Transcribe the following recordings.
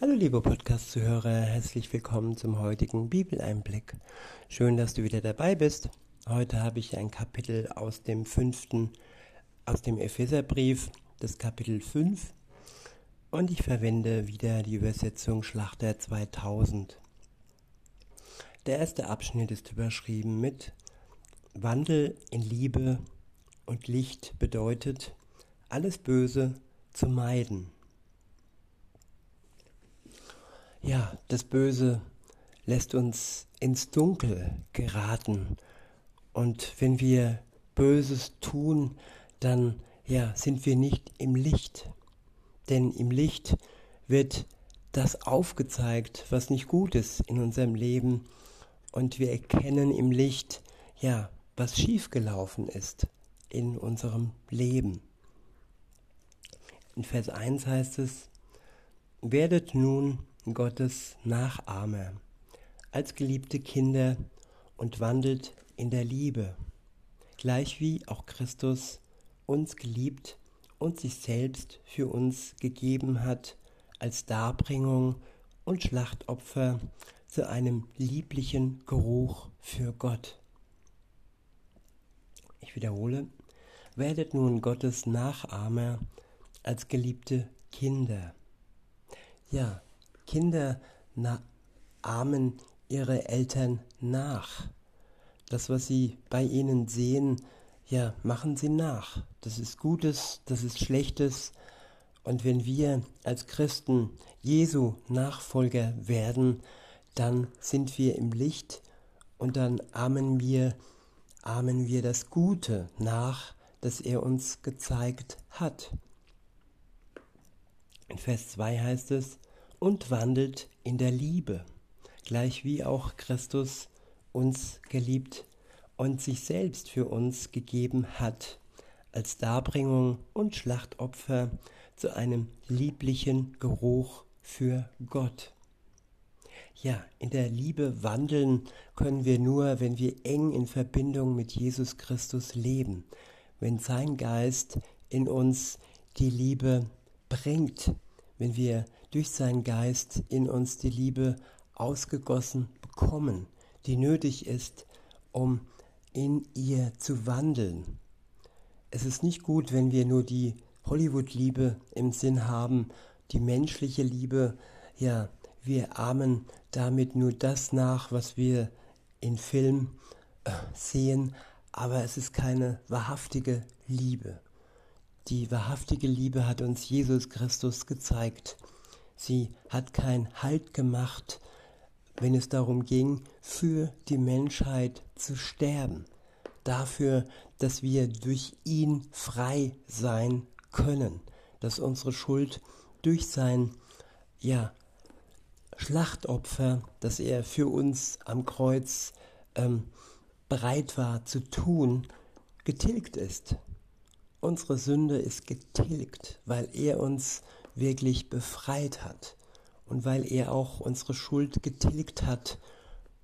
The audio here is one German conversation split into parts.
Hallo liebe Podcast-Zuhörer, herzlich willkommen zum heutigen Bibeleinblick. Schön, dass du wieder dabei bist. Heute habe ich ein Kapitel aus dem fünften, aus dem Epheserbrief, das Kapitel 5 und ich verwende wieder die Übersetzung Schlachter 2000. Der erste Abschnitt ist überschrieben mit Wandel in Liebe und Licht bedeutet, alles Böse zu meiden. Ja, das Böse lässt uns ins Dunkel geraten. Und wenn wir Böses tun, dann ja, sind wir nicht im Licht. Denn im Licht wird das aufgezeigt, was nicht gut ist in unserem Leben. Und wir erkennen im Licht, ja, was schiefgelaufen ist in unserem Leben. In Vers 1 heißt es, werdet nun Gottes Nachahmer als geliebte Kinder und wandelt in der Liebe, gleich wie auch Christus uns geliebt und sich selbst für uns gegeben hat als Darbringung und Schlachtopfer zu einem lieblichen Geruch für Gott. Ich wiederhole, werdet nun Gottes Nachahmer als geliebte Kinder. Ja, Kinder ahmen ihre Eltern nach. Das, was sie bei ihnen sehen, ja, machen sie nach. Das ist Gutes, das ist Schlechtes. Und wenn wir als Christen Jesu Nachfolger werden, dann sind wir im Licht und dann ahmen wir, ahmen wir das Gute nach, das er uns gezeigt hat. In Vers 2 heißt es, und wandelt in der Liebe, gleich wie auch Christus uns geliebt und sich selbst für uns gegeben hat, als Darbringung und Schlachtopfer zu einem lieblichen Geruch für Gott. Ja, in der Liebe wandeln können wir nur, wenn wir eng in Verbindung mit Jesus Christus leben, wenn sein Geist in uns die Liebe bringt, wenn wir durch seinen Geist in uns die Liebe ausgegossen bekommen, die nötig ist, um in ihr zu wandeln. Es ist nicht gut, wenn wir nur die Hollywood-Liebe im Sinn haben, die menschliche Liebe, ja, wir ahmen damit nur das nach, was wir in Film äh, sehen, aber es ist keine wahrhaftige Liebe. Die wahrhaftige Liebe hat uns Jesus Christus gezeigt. Sie hat keinen Halt gemacht, wenn es darum ging, für die Menschheit zu sterben. Dafür, dass wir durch ihn frei sein können, dass unsere Schuld durch sein ja, Schlachtopfer, das er für uns am Kreuz ähm, bereit war zu tun, getilgt ist. Unsere Sünde ist getilgt, weil er uns wirklich befreit hat und weil er auch unsere Schuld getilgt hat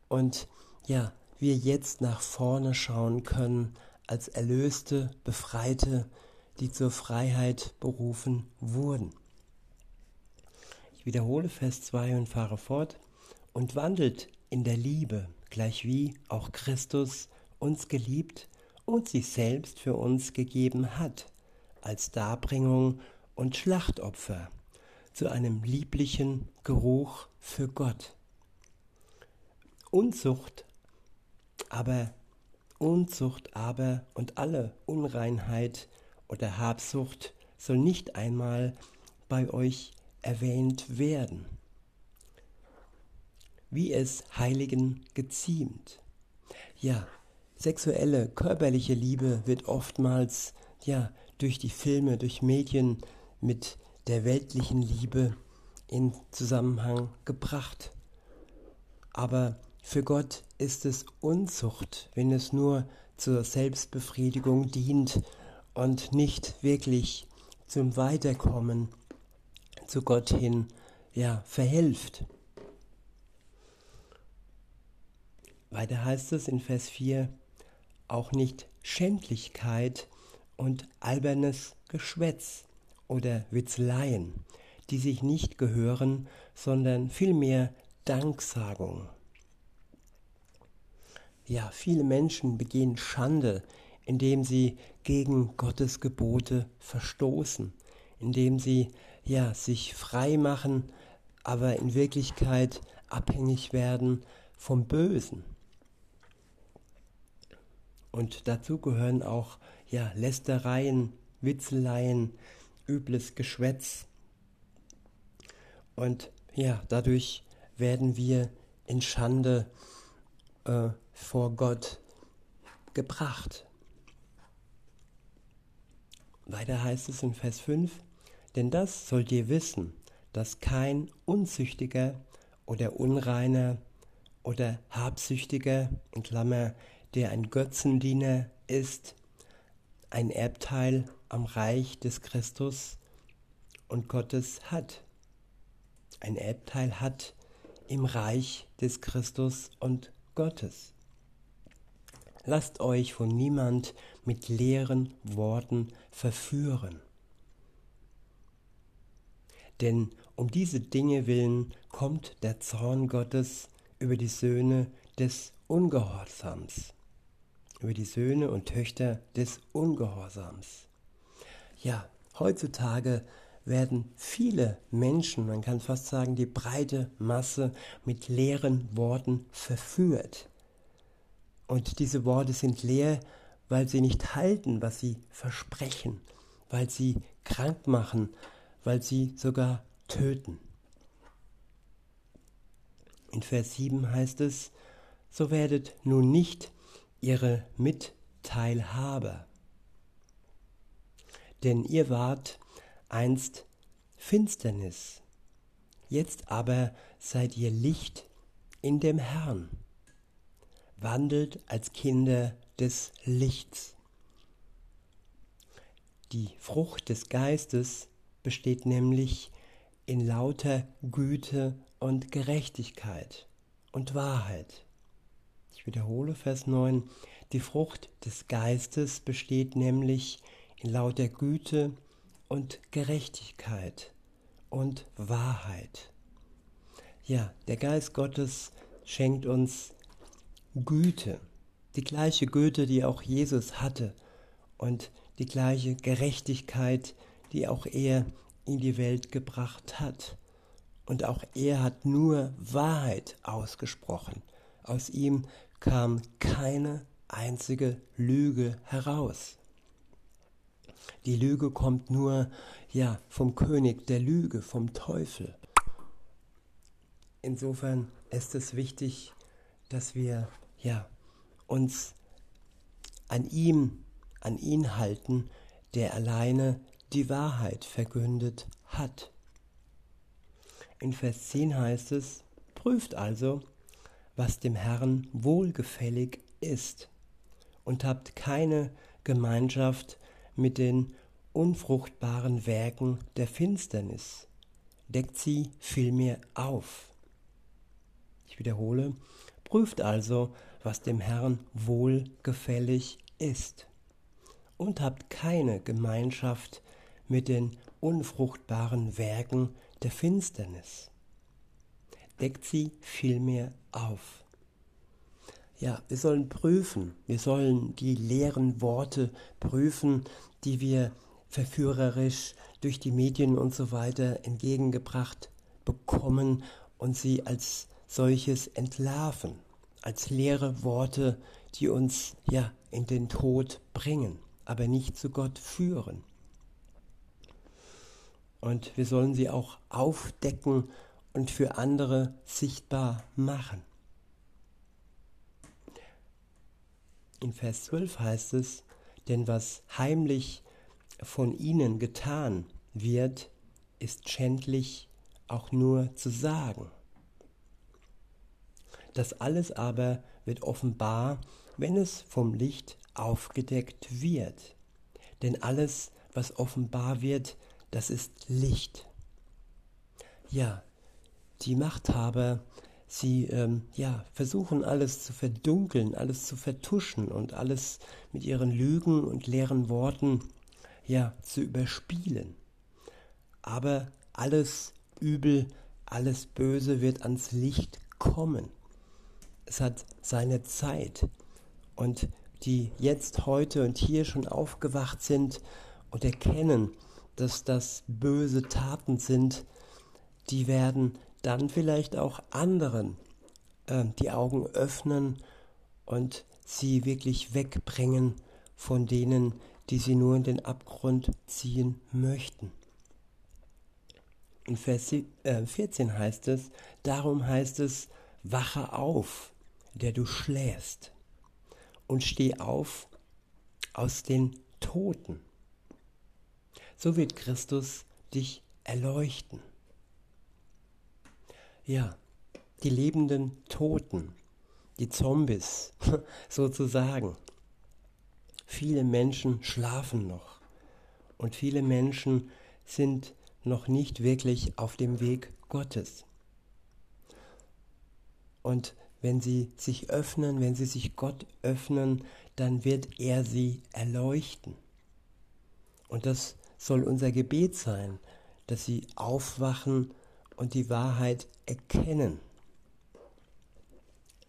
und ja, wir jetzt nach vorne schauen können als Erlöste, Befreite, die zur Freiheit berufen wurden. Ich wiederhole Vers 2 und fahre fort und wandelt in der Liebe, gleich wie auch Christus uns geliebt und sich selbst für uns gegeben hat, als Darbringung und Schlachtopfer zu einem lieblichen Geruch für Gott. Unzucht aber, Unzucht aber und alle Unreinheit oder Habsucht soll nicht einmal bei euch erwähnt werden, wie es Heiligen geziemt. Ja, Sexuelle, körperliche Liebe wird oftmals ja durch die Filme, durch Medien mit der weltlichen Liebe in Zusammenhang gebracht. Aber für Gott ist es Unzucht, wenn es nur zur Selbstbefriedigung dient und nicht wirklich zum Weiterkommen zu Gott hin ja verhilft. Weiter heißt es in Vers 4, auch nicht Schändlichkeit und albernes Geschwätz oder Witzeleien, die sich nicht gehören, sondern vielmehr Danksagung. Ja, viele Menschen begehen Schande, indem sie gegen Gottes Gebote verstoßen, indem sie ja sich frei machen, aber in Wirklichkeit abhängig werden vom Bösen. Und dazu gehören auch ja Lästereien, Witzeleien, übles Geschwätz. Und ja, dadurch werden wir in Schande äh, vor Gott gebracht. Weiter heißt es in Vers 5, denn das sollt ihr wissen, dass kein Unzüchtiger oder Unreiner oder Habsüchtiger, in Klammer, der ein Götzendiener ist, ein Erbteil am Reich des Christus und Gottes hat. Ein Erbteil hat im Reich des Christus und Gottes. Lasst euch von niemand mit leeren Worten verführen. Denn um diese Dinge willen kommt der Zorn Gottes über die Söhne des Ungehorsams, über die Söhne und Töchter des Ungehorsams. Ja, heutzutage werden viele Menschen, man kann fast sagen die breite Masse, mit leeren Worten verführt. Und diese Worte sind leer, weil sie nicht halten, was sie versprechen, weil sie krank machen, weil sie sogar töten. In Vers 7 heißt es, so werdet nun nicht ihre Mitteilhaber. Denn ihr wart einst Finsternis, jetzt aber seid ihr Licht in dem Herrn. Wandelt als Kinder des Lichts. Die Frucht des Geistes besteht nämlich in lauter Güte und Gerechtigkeit und Wahrheit. Ich wiederhole Vers 9. Die Frucht des Geistes besteht nämlich in lauter Güte und Gerechtigkeit und Wahrheit. Ja, der Geist Gottes schenkt uns Güte, die gleiche Güte, die auch Jesus hatte und die gleiche Gerechtigkeit, die auch er in die Welt gebracht hat. Und auch er hat nur Wahrheit ausgesprochen. Aus ihm kam keine einzige Lüge heraus. Die Lüge kommt nur ja vom König der Lüge, vom Teufel. Insofern ist es wichtig, dass wir ja uns an ihm, an ihn halten, der alleine die Wahrheit verkündet hat. In Vers 10 heißt es, prüft also, was dem Herrn wohlgefällig ist, und habt keine Gemeinschaft mit den unfruchtbaren Werken der Finsternis, deckt sie vielmehr auf. Ich wiederhole, prüft also, was dem Herrn wohlgefällig ist, und habt keine Gemeinschaft mit den unfruchtbaren Werken der Finsternis. Deckt sie vielmehr auf. Ja, wir sollen prüfen, wir sollen die leeren Worte prüfen, die wir verführerisch durch die Medien und so weiter entgegengebracht bekommen und sie als solches entlarven, als leere Worte, die uns ja in den Tod bringen, aber nicht zu Gott führen und wir sollen sie auch aufdecken und für andere sichtbar machen. In Vers 12 heißt es, denn was heimlich von ihnen getan wird, ist schändlich auch nur zu sagen. Das alles aber wird offenbar, wenn es vom Licht aufgedeckt wird. Denn alles, was offenbar wird, das ist Licht. Ja, die Machthaber, sie ähm, ja, versuchen alles zu verdunkeln, alles zu vertuschen und alles mit ihren Lügen und leeren Worten ja, zu überspielen. Aber alles Übel, alles Böse wird ans Licht kommen. Es hat seine Zeit. Und die jetzt, heute und hier schon aufgewacht sind und erkennen, dass das böse Taten sind, die werden dann vielleicht auch anderen äh, die Augen öffnen und sie wirklich wegbringen von denen, die sie nur in den Abgrund ziehen möchten. In Vers 14 äh, heißt es, darum heißt es, wache auf, der du schläfst, und steh auf aus den Toten. So wird Christus dich erleuchten. Ja, die lebenden Toten, die Zombies sozusagen. Viele Menschen schlafen noch und viele Menschen sind noch nicht wirklich auf dem Weg Gottes. Und wenn sie sich öffnen, wenn sie sich Gott öffnen, dann wird er sie erleuchten. Und das soll unser Gebet sein, dass sie aufwachen und die Wahrheit erkennen.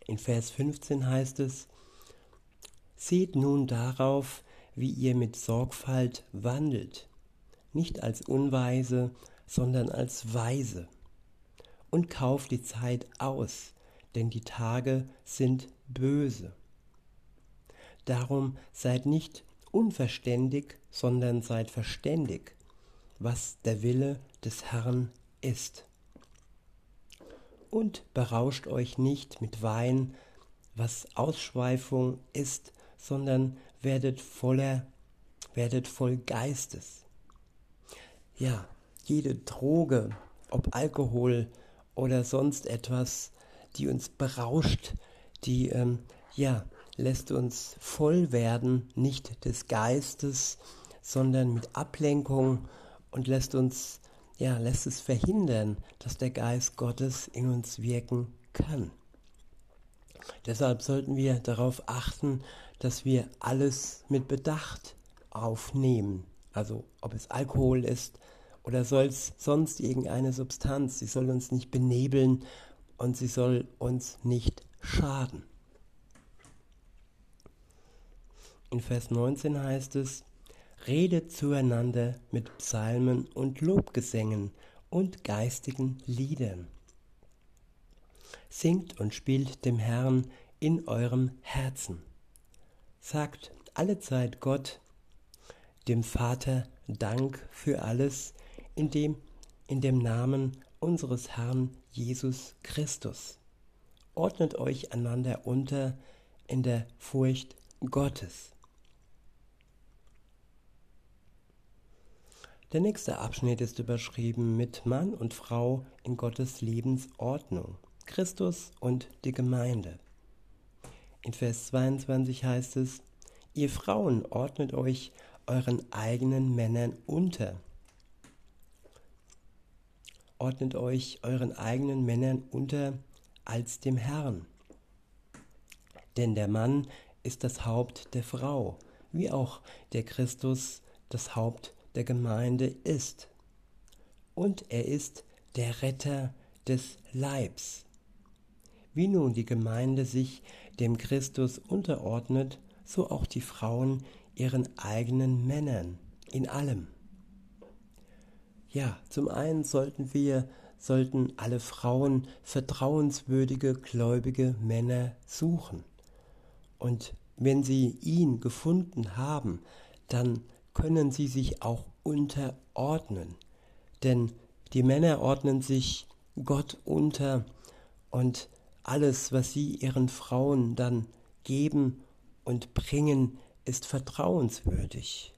In Vers 15 heißt es, Seht nun darauf, wie ihr mit Sorgfalt wandelt, nicht als Unweise, sondern als Weise. Und kauft die Zeit aus, denn die Tage sind böse. Darum seid nicht unverständig, sondern seid verständig, was der Wille des Herrn ist. Und berauscht euch nicht mit Wein, was Ausschweifung ist, sondern werdet voller, werdet voll Geistes. Ja, jede Droge, ob Alkohol oder sonst etwas, die uns berauscht, die ähm, ja lässt uns voll werden, nicht des Geistes, sondern mit Ablenkung und lässt uns ja lässt es verhindern, dass der Geist Gottes in uns wirken kann. Deshalb sollten wir darauf achten, dass wir alles mit Bedacht aufnehmen. Also ob es Alkohol ist oder sonst irgendeine Substanz. Sie soll uns nicht benebeln und sie soll uns nicht schaden. In Vers 19 heißt es, Redet zueinander mit Psalmen und Lobgesängen und geistigen Liedern. Singt und spielt dem Herrn in eurem Herzen. Sagt allezeit Gott, dem Vater, Dank für alles, in dem, in dem Namen unseres Herrn Jesus Christus. Ordnet euch einander unter in der Furcht Gottes. Der nächste Abschnitt ist überschrieben mit Mann und Frau in Gottes Lebensordnung, Christus und die Gemeinde. In Vers 22 heißt es, ihr Frauen ordnet euch euren eigenen Männern unter ordnet euch euren eigenen Männern unter als dem Herrn. Denn der Mann ist das Haupt der Frau, wie auch der Christus das Haupt der Gemeinde ist. Und er ist der Retter des Leibs. Wie nun die Gemeinde sich dem Christus unterordnet, so auch die Frauen ihren eigenen Männern in allem. Ja, zum einen sollten wir, sollten alle Frauen vertrauenswürdige, gläubige Männer suchen. Und wenn sie ihn gefunden haben, dann können sie sich auch unterordnen. Denn die Männer ordnen sich Gott unter und alles, was sie ihren Frauen dann geben und bringen, ist vertrauenswürdig.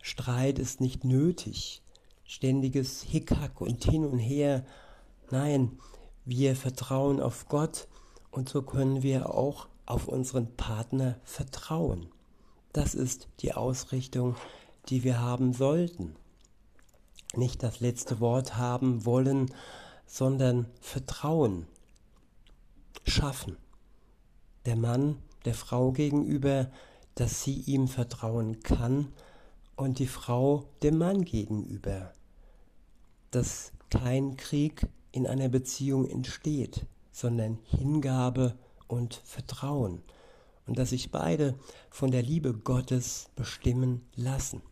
Streit ist nicht nötig ständiges Hickhack und hin und her. Nein, wir vertrauen auf Gott und so können wir auch auf unseren Partner vertrauen. Das ist die Ausrichtung, die wir haben sollten. Nicht das letzte Wort haben wollen, sondern Vertrauen schaffen. Der Mann der Frau gegenüber, dass sie ihm vertrauen kann und die Frau dem Mann gegenüber dass kein Krieg in einer Beziehung entsteht, sondern Hingabe und Vertrauen und dass sich beide von der Liebe Gottes bestimmen lassen.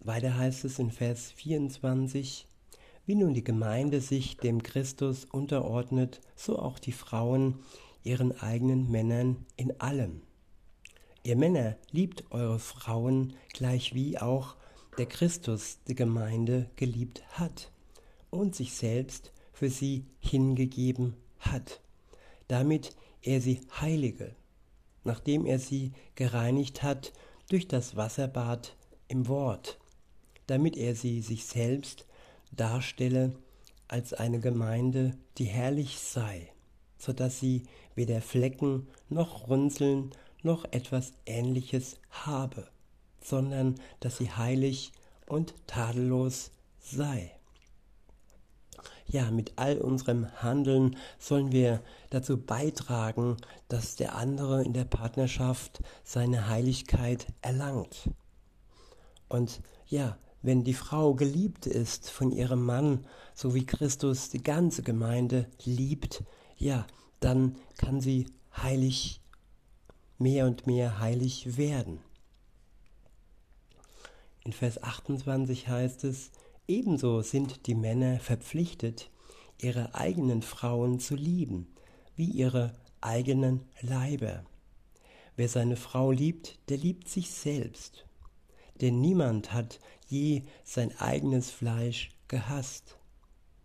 Weiter heißt es in Vers 24, wie nun die Gemeinde sich dem Christus unterordnet, so auch die Frauen ihren eigenen Männern in allem. Ihr Männer liebt eure Frauen gleich wie auch der Christus die Gemeinde geliebt hat und sich selbst für sie hingegeben hat, damit er sie heilige, nachdem er sie gereinigt hat durch das Wasserbad im Wort, damit er sie sich selbst darstelle als eine Gemeinde, die herrlich sei, so dass sie weder Flecken noch Runzeln noch etwas Ähnliches habe, sondern dass sie heilig und tadellos sei. Ja, mit all unserem Handeln sollen wir dazu beitragen, dass der andere in der Partnerschaft seine Heiligkeit erlangt. Und ja, wenn die Frau geliebt ist von ihrem Mann, so wie Christus die ganze Gemeinde liebt, ja, dann kann sie heilig, mehr und mehr heilig werden. In Vers 28 heißt es, ebenso sind die Männer verpflichtet, ihre eigenen Frauen zu lieben, wie ihre eigenen Leiber. Wer seine Frau liebt, der liebt sich selbst. Denn niemand hat je sein eigenes Fleisch gehasst,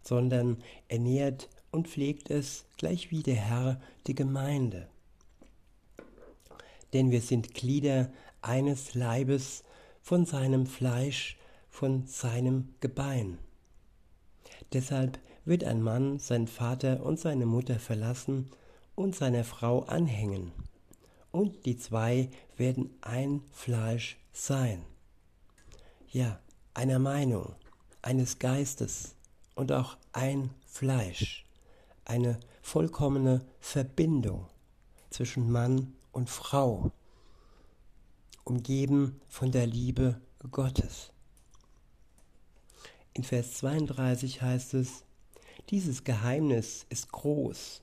sondern ernährt und pflegt es, gleich wie der Herr die Gemeinde. Denn wir sind Glieder eines Leibes von seinem Fleisch, von seinem Gebein. Deshalb wird ein Mann seinen Vater und seine Mutter verlassen und seiner Frau anhängen, und die zwei werden ein Fleisch sein ja, einer Meinung, eines Geistes und auch ein Fleisch, eine vollkommene Verbindung zwischen Mann und Frau, umgeben von der Liebe Gottes. In Vers 32 heißt es, dieses Geheimnis ist groß.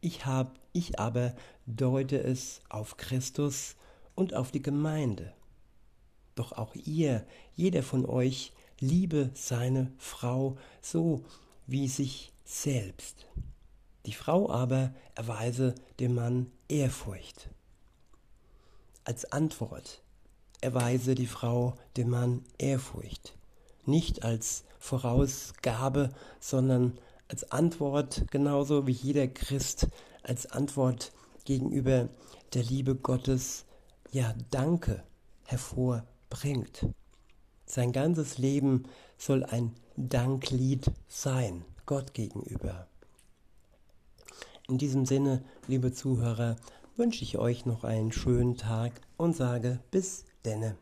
Ich, hab, ich aber deute es auf Christus und auf die Gemeinde. Doch auch ihr, jeder von euch, liebe seine Frau so wie sich selbst. Die Frau aber erweise dem Mann Ehrfurcht. Als Antwort erweise die Frau dem Mann Ehrfurcht. Nicht als Vorausgabe, sondern als Antwort, genauso wie jeder Christ als Antwort gegenüber der Liebe Gottes, ja, Danke hervorbringt bringt. Sein ganzes Leben soll ein Danklied sein, Gott gegenüber. In diesem Sinne, liebe Zuhörer, wünsche ich euch noch einen schönen Tag und sage bis denne.